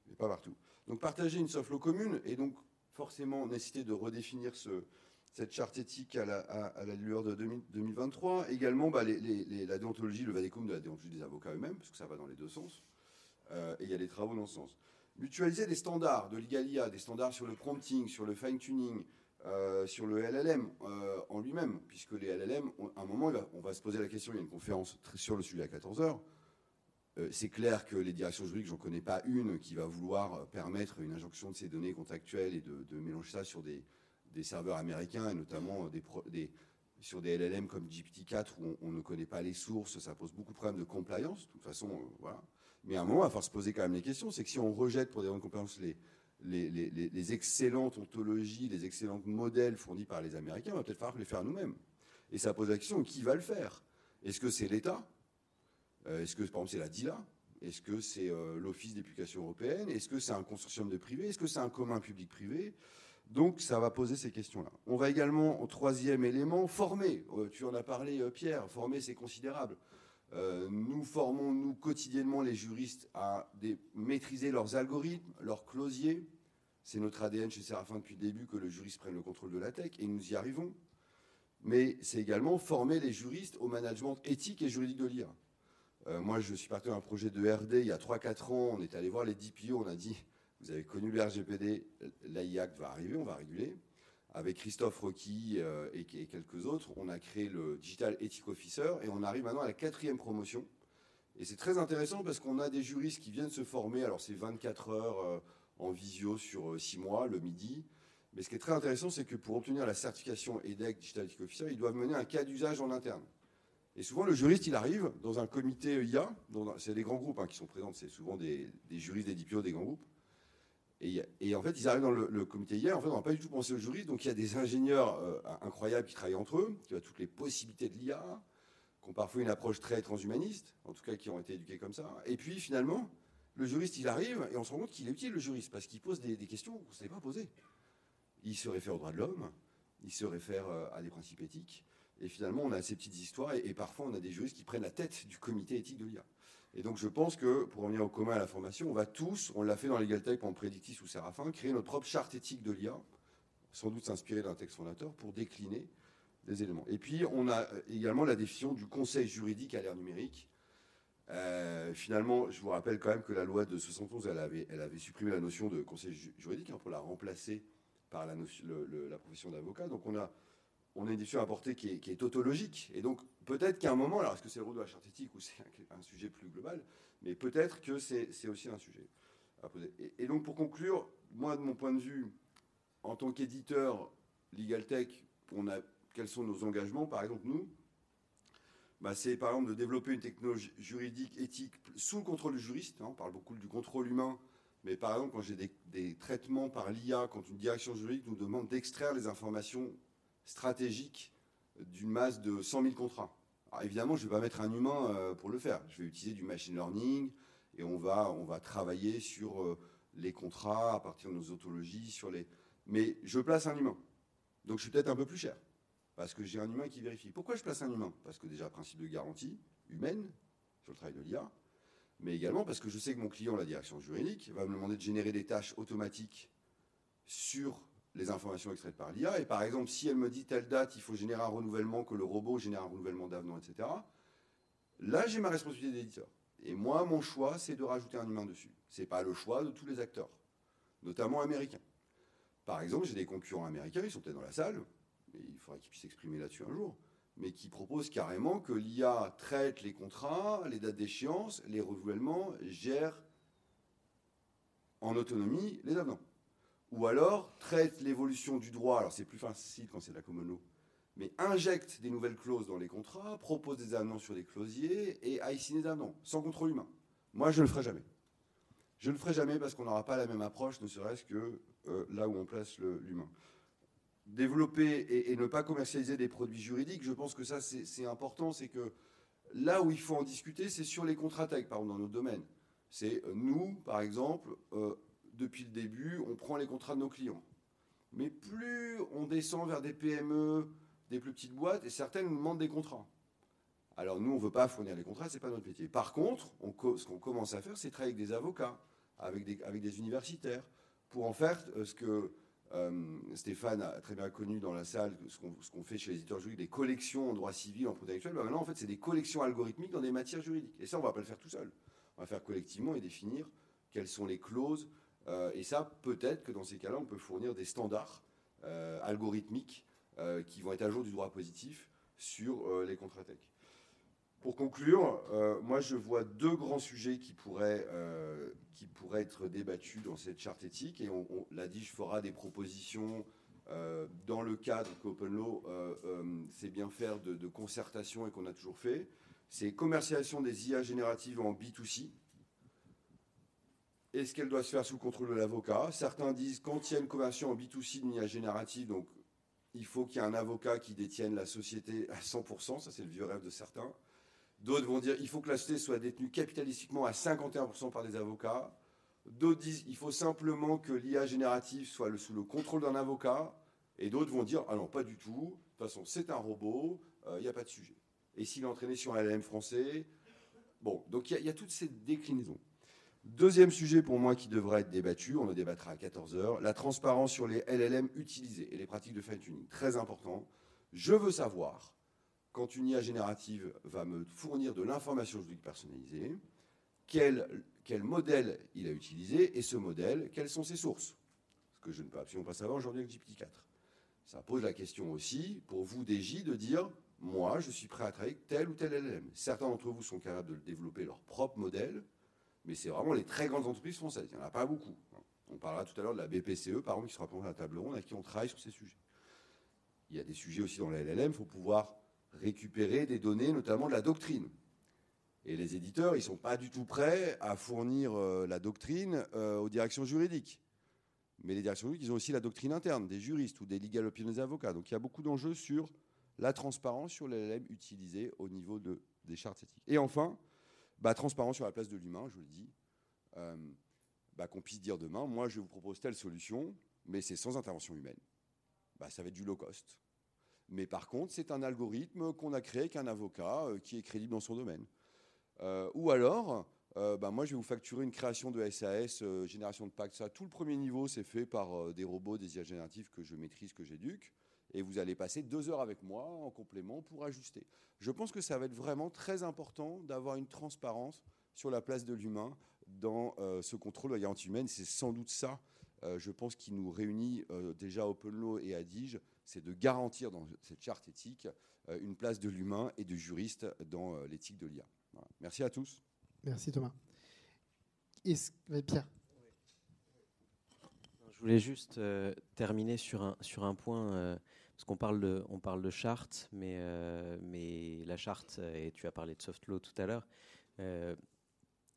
mais pas partout. Donc partager une soft law commune et donc forcément nécessité de redéfinir ce, cette charte éthique à la, lueur de 2023. Également, bah, la déontologie, le vadécum de la déontologie des avocats eux-mêmes, parce que ça va dans les deux sens. Euh, et il y a des travaux dans ce sens. Mutualiser des standards de l'IGALIA, des standards sur le prompting, sur le fine-tuning, euh, sur le LLM euh, en lui-même, puisque les LLM, à un moment, on va se poser la question, il y a une conférence sur le sujet à 14h. c'est clair que les directions juridiques, j'en connais pas une qui va vouloir permettre une injonction de ces données contractuelles et de mélanger ça sur des, des serveurs américains et notamment sur des LLM comme GPT-4 où on, ne connaît pas les sources, ça pose beaucoup de problèmes de compliance. De toute façon, euh, voilà. Mais à un moment, il va falloir se poser quand même les questions. C'est que si on rejette pour des raisons de compliance les, excellentes ontologies, les excellents modèles fournis par les Américains, il va peut-être falloir les faire nous-mêmes. Et ça pose la question qui va le faire? Est-ce que c'est l'État? Euh, Est-ce que, par exemple, c'est la DILA Est-ce que c'est euh, l'Office d'éducation européenne Est-ce que c'est un consortium de privés? Est-ce que c'est un commun public-privé donc ça va poser ces questions-là. On va également, au troisième élément, former. Euh, tu en as parlé, euh, Pierre, former c'est considérable. Euh, nous formons, nous, quotidiennement, les juristes à maîtriser leurs algorithmes, leurs closiers. C'est notre ADN chez Séraphin depuis le début que le juriste prenne le contrôle de la tech, et nous y arrivons. Mais c'est également former les juristes au management éthique et juridique de l'IA. moi, je suis parti d'un projet de RD il y a 3-4 ans. On est allé voir les DPO, on a dit vous avez connu le RGPD, l'AIAC va arriver, on va réguler. Avec Christophe Rocky euh, et, quelques autres, on a créé le Digital Ethic Officer et on arrive maintenant à la quatrième promotion. Et c'est très intéressant parce qu'on a des juristes qui viennent se former. Alors c'est 24 heures euh, en visio sur 6 euh, mois, le midi. Mais ce qui est très intéressant, c'est que pour obtenir la certification EDEC Digital Ethic Officer, ils doivent mener un cas d'usage en interne. Et souvent, le juriste, il arrive dans un comité IA, c'est des grands groupes hein, qui sont présents, c'est souvent des, des juristes, des DPO, des grands groupes. Et, en fait, ils arrivent dans le, comité hier. En fait, on n'a pas du tout pensé aux juristes. Donc, il y a des ingénieurs euh, incroyables qui travaillent entre eux, qui ont toutes les possibilités de l'IA, qui ont parfois une approche très transhumaniste, en tout cas qui ont été éduqués comme ça. Et puis, finalement, le juriste, il arrive et on se rend compte qu'il est utile, le juriste, parce qu'il pose des, questions qu'on ne savait pas poser. Il se réfère aux droits de l'homme, il se réfère euh, à des principes éthiques. Et finalement, on a ces petites histoires et parfois, on a des juristes qui prennent la tête du comité éthique de l'IA. Et donc je pense que, pour revenir au commun à la formation, on va tous, on l'a fait dans LegalTech en Predictis ou Séraphin, créer notre propre charte éthique de l'IA, sans doute s'inspirer d'un texte fondateur, pour décliner des éléments. Et puis on a également la définition du conseil juridique à l'ère numérique. Euh, finalement, je vous rappelle quand même que la loi de 71, elle avait, avait supprimé la notion de conseil juridique hein, pour la remplacer par la, notion, la profession d'avocat. Donc on a on a une définition à porter qui est, tautologique. Et donc, peut-être qu'à un moment, alors est-ce que c'est le rôle de la charte éthique ou c'est un, sujet plus global, mais peut-être que c'est aussi un sujet à poser. Et, donc, pour conclure, moi, de mon point de vue, en tant qu'éditeur LegalTech, on a, quels sont nos engagements? Par exemple, nous, bah, c'est par exemple de développer une technologie juridique, éthique, sous le contrôle du juriste. Hein. on parle beaucoup du contrôle humain, mais par exemple, quand j'ai des, des, traitements par l'IA, quand une direction juridique nous demande d'extraire les informations stratégique d'une masse de 100 000 contrats. Alors évidemment, je ne vais pas mettre un humain euh, pour le faire. Je vais utiliser du machine learning et on va, on va travailler sur euh, les contrats à partir de nos autologies, sur les. Mais je place un humain. Donc je suis peut-être un peu plus cher parce que j'ai un humain qui vérifie. Pourquoi je place un humain? Parce que déjà, principe de garantie humaine sur le travail de l'IA, mais également parce que je sais que mon client, la direction juridique, va me demander de générer des tâches automatiques sur les informations extraites par l'IA. Et par exemple, si elle me dit telle date, il faut générer un renouvellement, que le robot génère un renouvellement d'avenant, etc. Là, j'ai ma responsabilité d'éditeur. Et moi, mon choix, c'est de rajouter un humain dessus. Ce n'est pas le choix de tous les acteurs, notamment américains. Par exemple, j'ai des concurrents américains, ils sont peut-être dans la salle, mais il faudrait qu'ils puissent s'exprimer là-dessus un jour, mais qui proposent carrément que l'IA traite les contrats, les dates d'échéance, les renouvellements, gère en autonomie les avenants. Ou alors traite l'évolution du droit, alors c'est plus facile quand c'est la common mais injecte des nouvelles clauses dans les contrats, propose des avenants sur les clausiers et aille signer des avenants, sans contrôle humain. Moi, je ne le ferai jamais. Je ne le ferai jamais parce qu'on n'aura pas la même approche, ne serait-ce que euh, là où on place l'humain. développer et, ne pas commercialiser des produits juridiques, je pense que ça, c'est important. C'est que là où il faut en discuter, c'est sur les contrats tech, par exemple, dans notre domaine. C'est euh, nous, par exemple, euh, depuis le début, on prend les contrats de nos clients. Mais plus on descend vers des PME, des plus petites boîtes, et certaines nous demandent des contrats. Alors nous, on ne veut pas fournir les contrats, ce n'est pas notre métier. Par contre, ce qu'on commence à faire, c'est travailler avec des avocats, avec des, universitaires, pour en faire euh, ce que euh, Stéphane a très bien connu dans la salle ce qu'on fait chez les éditeurs juridiques, des collections en droit civil, en protection bah maintenant, en fait, c'est des collections algorithmiques dans des matières juridiques. Et ça, on ne va pas le faire tout seul. On va faire collectivement et définir quelles sont les clauses. Euh, et ça, peut-être que dans ces cas-là, on peut fournir des standards euh, algorithmiques qui vont être à jour du droit positif sur les contrats tech. Pour conclure, euh, moi je vois deux grands sujets qui pourraient, euh, qui pourraient être débattus dans cette charte éthique et on, l'a dit, je ferai des propositions euh, dans le cadre qu'Open Law c'est bien faire de, de, concertation et qu'on a toujours fait. C'est commercialisation des IA génératives en B2C. Est-ce qu'elle doit se faire sous le contrôle de l'avocat Certains disent quand il y a une conversion en B2C d'une IA générative, donc il faut qu'il y ait un avocat qui détienne la société à 100%, ça c'est le vieux rêve de certains. D'autres vont dire qu'il faut que la société soit détenue capitalistiquement à 51% par des avocats. D'autres disent qu'il faut simplement que l'IA générative soit sous le contrôle d'un avocat. Et d'autres vont dire ah non, pas du tout. De toute façon, c'est un robot, il euh, n'y a pas de sujet. Et s'il est entraîné sur un LLM français Bon, donc il y, a toutes ces déclinaisons. Deuxième sujet pour moi qui devrait être débattu, on en débattra à 14h, la transparence sur les LLM utilisés et les pratiques de fine-tuning. Très important. Je veux savoir quand une IA générative va me fournir de l'information juridique personnalisée, quel, quel, modèle il a utilisé et ce modèle, quelles sont ses sources? Ce que je ne peux absolument pas savoir aujourd'hui avec GPT-4. Ça pose la question aussi, pour vous, DJ, de dire moi, je suis prêt à travailler avec tel ou tel LLM. Certains d'entre vous sont capables de développer leur propre modèle, mais c'est vraiment les très grandes entreprises françaises. Il n'y en a pas beaucoup. On parlera tout à l'heure de la BPCE, par exemple, qui sera présentée à la table ronde, à qui on travaille sur ces sujets. Il y a des sujets aussi dans la LLM, il faut pouvoir récupérer des données, notamment de la doctrine. Et les éditeurs, ils ne sont pas du tout prêts à fournir euh, la doctrine euh, aux directions juridiques. Mais les directions juridiques, ils ont aussi la doctrine interne des juristes ou des legal opinions des avocats. Donc il y a beaucoup d'enjeux sur la transparence sur les LLM utilisés au niveau de, des chartes éthiques. Et enfin, bah, transparence sur la place de l'humain, je vous le dis. Euh, bah, qu'on puisse dire demain, moi je vous propose telle solution, mais c'est sans intervention humaine. Bah, ça va être du low cost. Mais par contre, c'est un algorithme qu'on a créé avec un avocat euh, qui est crédible dans son domaine. Euh, ou alors, moi, je vais vous facturer une création de SAS, génération de pacte. Ça, tout le premier niveau, c'est fait par des robots, des IA génératifs que je maîtrise, que j'éduque. Et vous allez passer deux heures avec moi en complément pour ajuster. Je pense que ça va être vraiment très important d'avoir une transparence sur la place de l'humain dans ce contrôle de la garantie humaine. C'est sans doute ça, je pense, qui nous réunit déjà à Open et à Dige c'est de garantir dans cette charte éthique euh, une place de l'humain et du juriste dans euh, l'éthique de l'IA. Merci à tous. Merci Thomas. Pierre Je voulais juste euh, terminer sur un, sur un point, parce qu'on parle de, on parle de charte, mais, mais la charte, et tu as parlé de soft law tout à l'heure,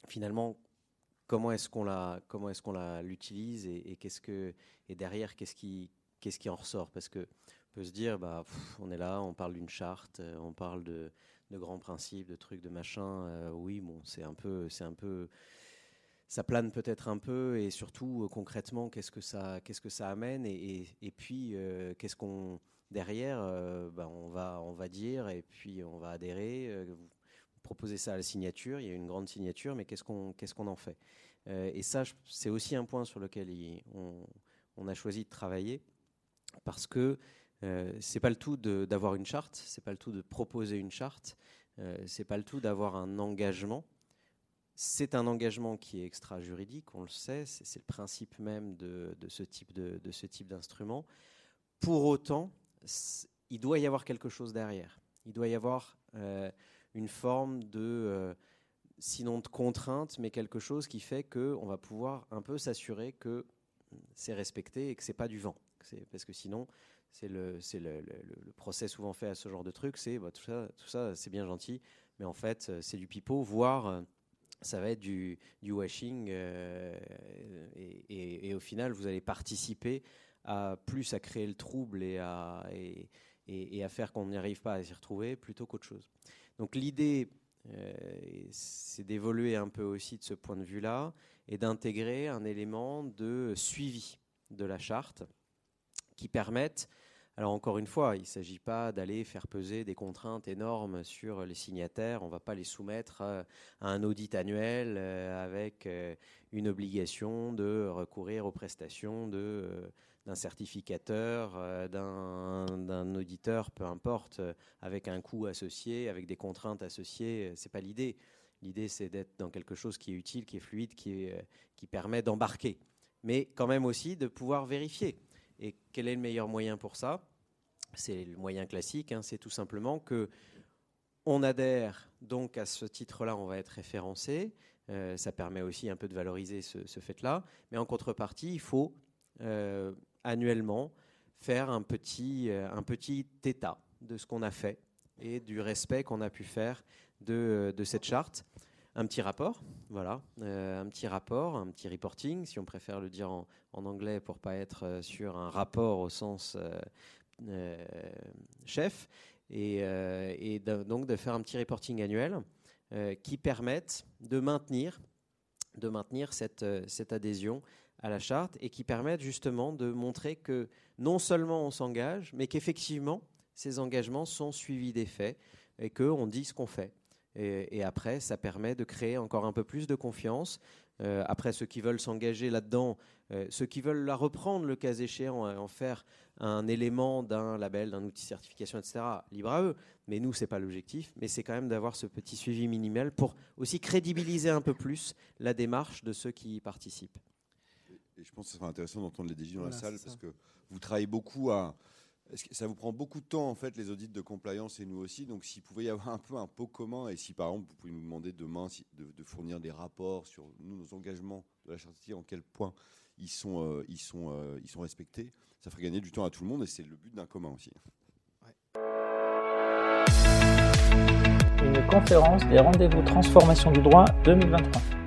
finalement, comment est-ce qu'on la, comment est-ce qu'on la l'utilise et, qu'est-ce que, et derrière, qu'est-ce qui, qu'est-ce qui en ressort? Parce que peut se dire, bah, on est là, on parle d'une charte, euh, on parle de, grands principes, de trucs, de machin. Euh, oui, bon, c'est un peu, c'est un peu, ça plane peut-être un peu, et surtout euh, concrètement, qu'est-ce que ça, amène, et, puis qu'est-ce qu'on derrière, bah, on va, dire, et puis on va adhérer. vous proposez ça à la signature, il y a une grande signature, mais qu'est-ce qu'on, en fait? Et ça, c'est aussi un point sur lequel on, on a choisi de travailler parce que euh, c'est pas le tout d'avoir une charte, c'est pas le tout de proposer une charte, euh, c'est pas le tout d'avoir un engagement. C'est un engagement qui est extra-juridique, on le sait, c'est le principe même de, ce type d'instrument. Pour autant, il doit y avoir quelque chose derrière. Il doit y avoir euh, une forme de, euh, sinon de contrainte, mais quelque chose qui fait qu'on va pouvoir un peu s'assurer que c'est respecté et que c'est pas du vent parce que sinon, c'est le, procès souvent fait à ce genre de truc, c'est bah, tout ça, tout ça c'est bien gentil, mais en fait, c'est du pipeau, voire euh, ça va être du, washing, euh, et, et, au final, vous allez participer à plus à créer le trouble et à, et, à faire qu'on n'y arrive pas à s'y retrouver plutôt qu'autre chose. Donc l'idée, euh, c'est d'évoluer un peu aussi de ce point de vue-là et d'intégrer un élément de suivi de la charte qui permette alors encore une fois, il ne s'agit pas d'aller faire peser des contraintes énormes sur les signataires. On ne va pas les soumettre à un audit annuel euh, avec euh, une obligation de recourir aux prestations d'un certificateur, euh, d'un auditeur, peu importe, euh, avec un coût associé, avec des contraintes associées. Euh, c'est pas l'idée. L'idée, c'est d'être dans quelque chose qui est utile, qui est fluide, qui, qui permet d'embarquer, mais quand même aussi de pouvoir vérifier. Quel est le meilleur moyen pour ça? C'est le moyen classique. Hein, c'est tout simplement que on adhère donc à ce titre-là, on va être référencé. ça permet aussi un peu de valoriser ce, fait-là. Mais en contrepartie, il faut annuellement faire un petit, euh, un petit état de ce qu'on a fait et du respect qu'on a pu faire euh, de, cette charte. Un petit rapport, voilà, euh, un petit rapport, un petit reporting, si on préfère le dire en, anglais pour pas être sur un rapport au sens chef, et, donc de faire un petit reporting annuel qui permette de maintenir, de maintenir cette, adhésion à la charte et qui permettent justement de montrer que non seulement on s'engage, mais qu'effectivement ces engagements sont suivis des faits et qu'on dit ce qu'on fait. Et, après, ça permet de créer encore un peu plus de confiance. Euh, après, ceux qui veulent s'engager là-dedans, euh, ceux qui veulent la reprendre le cas échéant, en faire un élément d'un label, d'un outil de certification, etc., libre à eux. Mais nous, ce n'est pas l'objectif. Mais c'est quand même d'avoir ce petit suivi minimal pour aussi crédibiliser un peu plus la démarche de ceux qui y participent. Et je pense que ce sera intéressant d'entendre les DG dans la salle parce que vous travaillez beaucoup à. Ça vous prend beaucoup de temps, en fait, les audits de compliance et nous aussi? Donc, s'il pouvait y avoir un peu un pot commun et si, par exemple, vous pouvez nous demander demain de, fournir des rapports sur nous, nos engagements de la charte, en quel point ils sont, euh, ils, sont, euh, ils sont respectés, ça ferait gagner du temps à tout le monde et c'est le but d'un commun aussi. Une conférence des rendez-vous transformation du droit 2023.